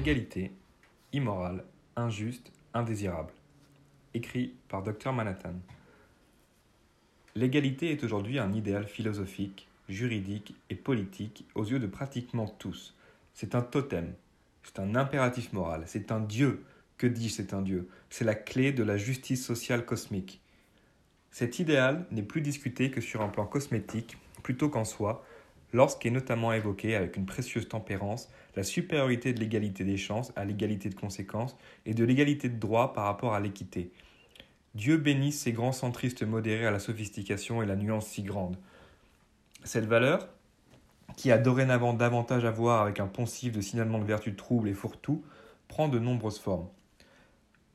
L'égalité, immorale, injuste, indésirable. Écrit par Dr Manhattan. L'égalité est aujourd'hui un idéal philosophique, juridique et politique aux yeux de pratiquement tous. C'est un totem, c'est un impératif moral, c'est un dieu. Que dis-je, c'est un dieu? C'est la clé de la justice sociale cosmique. Cet idéal n'est plus discuté que sur un plan cosmétique plutôt qu'en soi, lorsqu'est notamment évoqué avec une précieuse tempérance la supériorité de l'égalité des chances à l'égalité de conséquences et de l'égalité de droit par rapport à l'équité. Dieu bénisse ces grands centristes modérés à la sophistication et la nuance si grande. Cette valeur, qui a dorénavant davantage à voir avec un poncif de signalement de vertu trouble et fourre-tout, prend de nombreuses formes.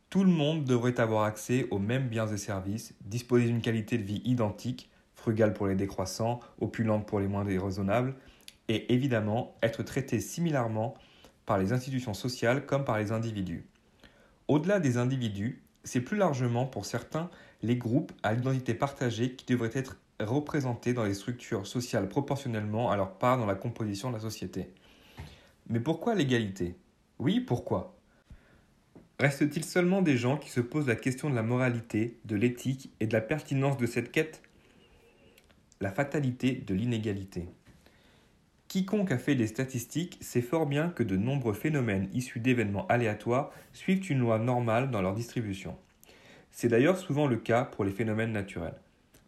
Tout le monde devrait avoir accès aux mêmes biens et services, disposer d'une qualité de vie identique, frugale pour les décroissants, opulente pour les moins déraisonnables, et évidemment être traité similairement par les institutions sociales comme par les individus. Au-delà des individus, c'est plus largement pour certains les groupes à l'identité partagée qui devraient être représentés dans les structures sociales proportionnellement à leur part dans la composition de la société. Mais pourquoi l'égalité? Oui, pourquoi? Reste-t-il seulement des gens qui se posent la question de la moralité, de l'éthique et de la pertinence de cette quête? La fatalité de l'inégalité. Quiconque a fait des statistiques sait fort bien que de nombreux phénomènes issus d'événements aléatoires suivent une loi normale dans leur distribution. C'est d'ailleurs souvent le cas pour les phénomènes naturels.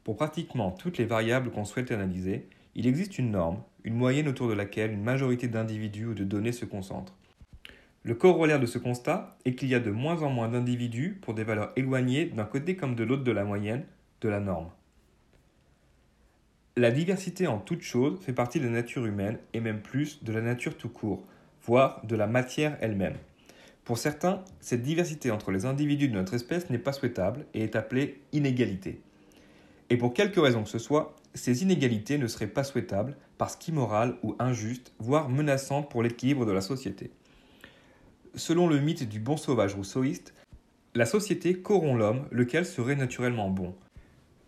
Pour pratiquement toutes les variables qu'on souhaite analyser, il existe une norme, une moyenne autour de laquelle une majorité d'individus ou de données se concentre. Le corollaire de ce constat est qu'il y a de moins en moins d'individus pour des valeurs éloignées d'un côté comme de l'autre de la moyenne, de la norme. La diversité en toute chose fait partie de la nature humaine et même plus de la nature tout court, voire de la matière elle-même. Pour certains, cette diversité entre les individus de notre espèce n'est pas souhaitable et est appelée inégalité. Et pour quelque raison que ce soit, ces inégalités ne seraient pas souhaitables parce qu'immorales ou injustes, voire menaçantes pour l'équilibre de la société. Selon le mythe du bon sauvage rousseauiste, la société corrompt l'homme, lequel serait naturellement bon.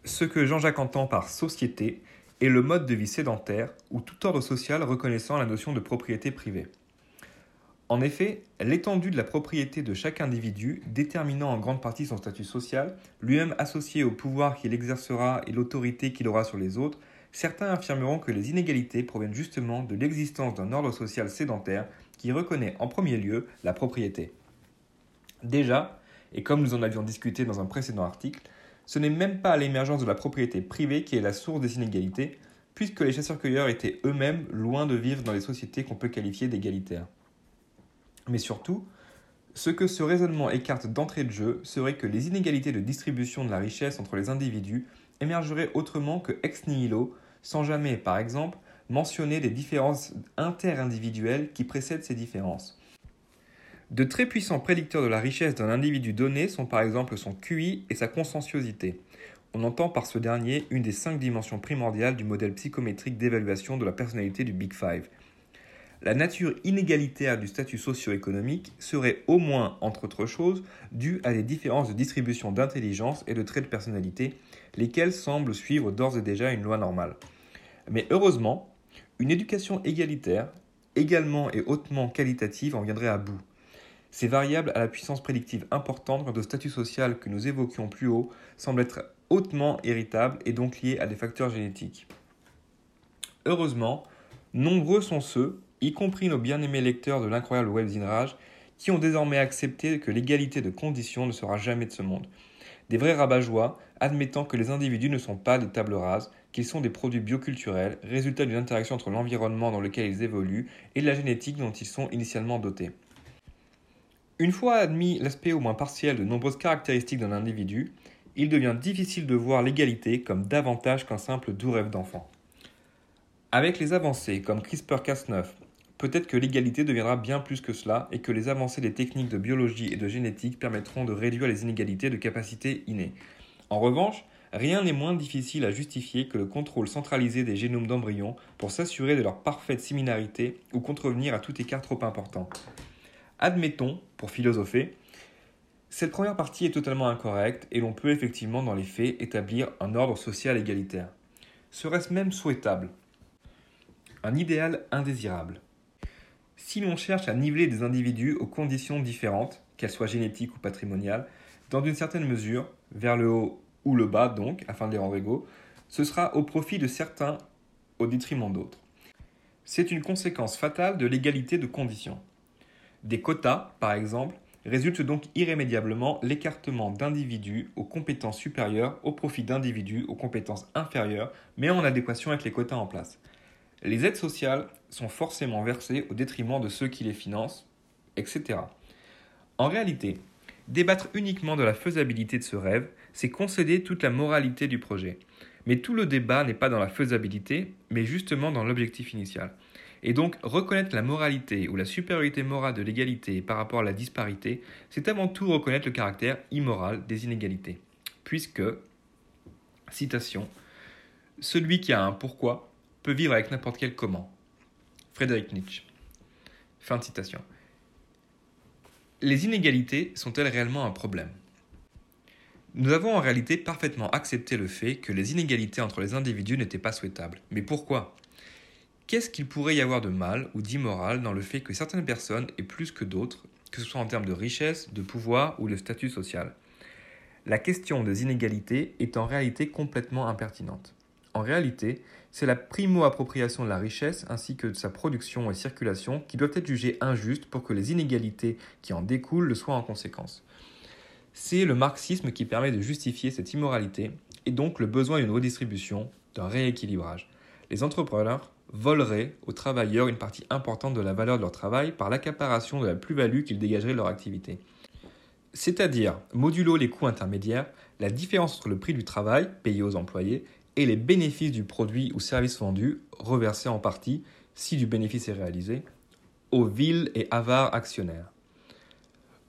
Ce que Jean-Jacques entend par société et le mode de vie sédentaire ou tout ordre social reconnaissant la notion de propriété privée. En effet, l'étendue de la propriété de chaque individu, déterminant en grande partie son statut social, lui-même associé au pouvoir qu'il exercera et l'autorité qu'il aura sur les autres, certains affirmeront que les inégalités proviennent justement de l'existence d'un ordre social sédentaire qui reconnaît en premier lieu la propriété. Déjà, et comme nous en avions discuté dans un précédent article, ce n'est même pas l'émergence de la propriété privée qui est la source des inégalités, puisque les chasseurs-cueilleurs étaient eux-mêmes loin de vivre dans les sociétés qu'on peut qualifier d'égalitaires. Mais surtout, ce que ce raisonnement écarte d'entrée de jeu serait que les inégalités de distribution de la richesse entre les individus émergeraient autrement que ex nihilo, sans jamais, par exemple, mentionner les différences interindividuelles qui précèdent ces différences. De très puissants prédicteurs de la richesse d'un individu donné sont par exemple son QI et sa conscienciosité. On entend par ce dernier une des cinq dimensions primordiales du modèle psychométrique d'évaluation de la personnalité du Big Five. La nature inégalitaire du statut socio-économique serait au moins, entre autres choses, due à des différences de distribution d'intelligence et de traits de personnalité, lesquels semblent suivre d'ores et déjà une loi normale. Mais heureusement, une éducation égalitaire, également et hautement qualitative, en viendrait à bout. Ces variables à la puissance prédictive importante au statut social que nous évoquions plus haut semblent être hautement héritables et donc liées à des facteurs génétiques. Heureusement, nombreux sont ceux, y compris nos bien-aimés lecteurs de l'incroyable Wells qui ont désormais accepté que l'égalité de conditions ne sera jamais de ce monde. Des vrais rabat admettant que les individus ne sont pas des tables rases, qu'ils sont des produits bioculturels, résultat d'une interaction entre l'environnement dans lequel ils évoluent et la génétique dont ils sont initialement dotés. Une fois admis l'aspect au moins partiel de nombreuses caractéristiques d'un individu, il devient difficile de voir l'égalité comme davantage qu'un simple doux rêve d'enfant. Avec les avancées comme CRISPR-Cas9, peut-être que l'égalité deviendra bien plus que cela et que les avancées des techniques de biologie et de génétique permettront de réduire les inégalités de capacité innées. En revanche, rien n'est moins difficile à justifier que le contrôle centralisé des génomes d'embryons pour s'assurer de leur parfaite similarité ou contrevenir à tout écart trop important. Admettons, pour philosopher, cette première partie est totalement incorrecte et l'on peut effectivement dans les faits établir un ordre social égalitaire. Serait-ce même souhaitable? Un idéal indésirable Si l'on cherche à niveler des individus aux conditions différentes, qu'elles soient génétiques ou patrimoniales, dans une certaine mesure, vers le haut ou le bas donc, afin de les rendre égaux, ce sera au profit de certains au détriment d'autres. C'est une conséquence fatale de l'égalité de conditions. Des quotas, par exemple, résulte donc irrémédiablement l'écartement d'individus aux compétences supérieures au profit d'individus aux compétences inférieures, mais en adéquation avec les quotas en place. Les aides sociales sont forcément versées au détriment de ceux qui les financent, etc. En réalité, débattre uniquement de la faisabilité de ce rêve, c'est concéder toute la moralité du projet. Mais tout le débat n'est pas dans la faisabilité, mais justement dans l'objectif initial. Et donc, reconnaître la moralité ou la supériorité morale de l'égalité par rapport à la disparité, c'est avant tout reconnaître le caractère immoral des inégalités. Puisque, citation, celui qui a un pourquoi peut vivre avec n'importe quel comment. Frédéric Nietzsche. Fin de citation. Les inégalités sont-elles réellement un problème? Nous avons en réalité parfaitement accepté le fait que les inégalités entre les individus n'étaient pas souhaitables. Mais pourquoi? Qu'est-ce qu'il pourrait y avoir de mal ou d'immoral dans le fait que certaines personnes aient plus que d'autres, que ce soit en termes de richesse, de pouvoir ou de statut social? La question des inégalités est en réalité complètement impertinente. En réalité, c'est la primo-appropriation de la richesse ainsi que de sa production et circulation qui doivent être jugées injustes pour que les inégalités qui en découlent le soient en conséquence. C'est le marxisme qui permet de justifier cette immoralité et donc le besoin d'une redistribution, d'un rééquilibrage. Les entrepreneurs voleraient aux travailleurs une partie importante de la valeur de leur travail par l'accaparation de la plus-value qu'ils dégageraient de leur activité. C'est-à-dire, modulo les coûts intermédiaires, la différence entre le prix du travail payé aux employés et les bénéfices du produit ou service vendu, reversés en partie, si du bénéfice est réalisé, aux villes et avares actionnaires.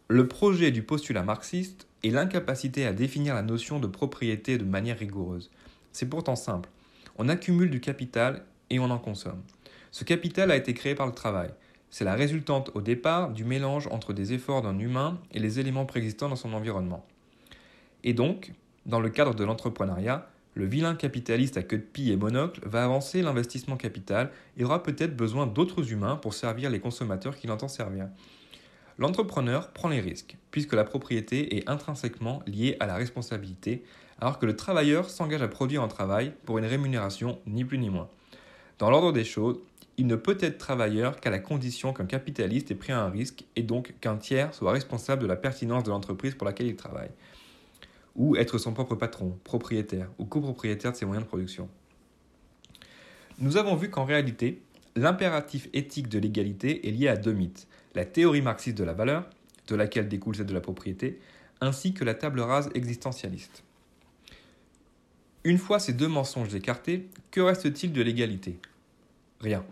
Le projet du postulat marxiste est l'incapacité à définir la notion de propriété de manière rigoureuse. C'est pourtant simple. On accumule du capital et on en consomme. Ce capital a été créé par le travail. C'est la résultante au départ du mélange entre des efforts d'un humain et les éléments préexistants dans son environnement. Et donc, dans le cadre de l'entrepreneuriat, le vilain capitaliste à queue de pie et monocle va avancer l'investissement capital et aura peut-être besoin d'autres humains pour servir les consommateurs qu'il entend servir. L'entrepreneur prend les risques, puisque la propriété est intrinsèquement liée à la responsabilité, alors que le travailleur s'engage à produire un travail pour une rémunération ni plus ni moins. Dans l'ordre des choses, il ne peut être travailleur qu'à la condition qu'un capitaliste ait pris un risque et donc qu'un tiers soit responsable de la pertinence de l'entreprise pour laquelle il travaille. Ou être son propre patron, propriétaire ou copropriétaire de ses moyens de production. Nous avons vu qu'en réalité, l'impératif éthique de l'égalité est lié à deux mythes, la théorie marxiste de la valeur, de laquelle découle celle de la propriété, ainsi que la table rase existentialiste. Une fois ces deux mensonges écartés, que reste-t-il de l'égalité? Rien.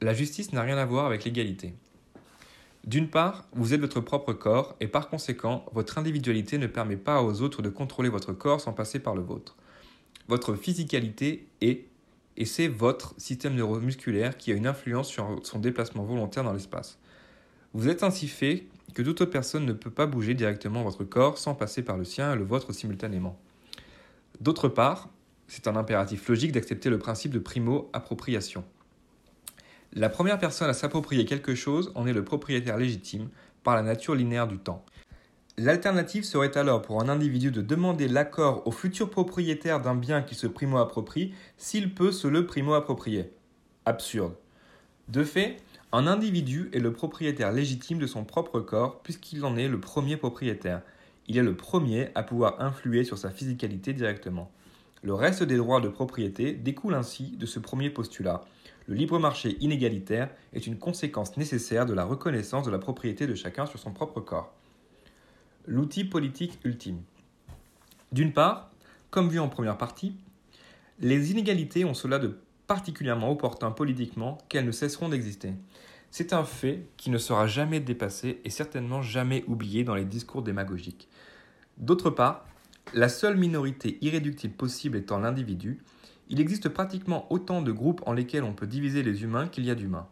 La justice n'a rien à voir avec l'égalité. D'une part, vous êtes votre propre corps et par conséquent, votre individualité ne permet pas aux autres de contrôler votre corps sans passer par le vôtre. Votre physicalité est, et c'est votre système neuromusculaire qui a une influence sur son déplacement volontaire dans l'espace. Vous êtes ainsi fait que toute autre personne ne peut pas bouger directement votre corps sans passer par le sien et le vôtre simultanément. D'autre part, c'est un impératif logique d'accepter le principe de primo-appropriation. La première personne à s'approprier quelque chose en est le propriétaire légitime par la nature linéaire du temps. L'alternative serait alors pour un individu de demander l'accord au futur propriétaire d'un bien qui se primo-approprie s'il peut se le primo-approprier. Absurde. De fait, un individu est le propriétaire légitime de son propre corps puisqu'il en est le premier propriétaire. Il est le premier à pouvoir influer sur sa physicalité directement. Le reste des droits de propriété découle ainsi de ce premier postulat. Le libre marché inégalitaire est une conséquence nécessaire de la reconnaissance de la propriété de chacun sur son propre corps. L'outil politique ultime. D'une part, comme vu en première partie, les inégalités ont cela de particulièrement opportun politiquement qu'elles ne cesseront d'exister. C'est un fait qui ne sera jamais dépassé et certainement jamais oublié dans les discours démagogiques. D'autre part, la seule minorité irréductible possible étant l'individu, il existe pratiquement autant de groupes en lesquels on peut diviser les humains qu'il y a d'humains.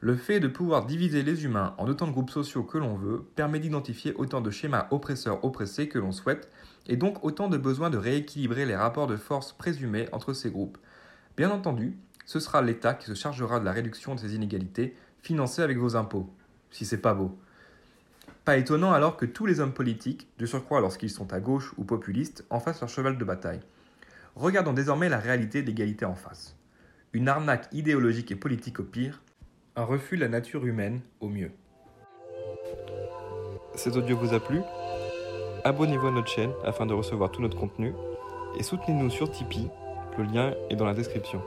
Le fait de pouvoir diviser les humains en autant de groupes sociaux que l'on veut permet d'identifier autant de schémas oppresseurs-oppressés que l'on souhaite, et donc autant de besoins de rééquilibrer les rapports de force présumés entre ces groupes. Bien entendu, ce sera l'État qui se chargera de la réduction de ces inégalités, financées avec vos impôts. Si c'est pas beau. Pas étonnant alors que tous les hommes politiques, de surcroît lorsqu'ils sont à gauche ou populistes, en fassent leur cheval de bataille. Regardons désormais la réalité de l'égalité en face. Une arnaque idéologique et politique au pire, un refus de la nature humaine au mieux. Cet audio vous a plu? Abonnez-vous à notre chaîne afin de recevoir tout notre contenu et soutenez-nous sur Tipeee, le lien est dans la description.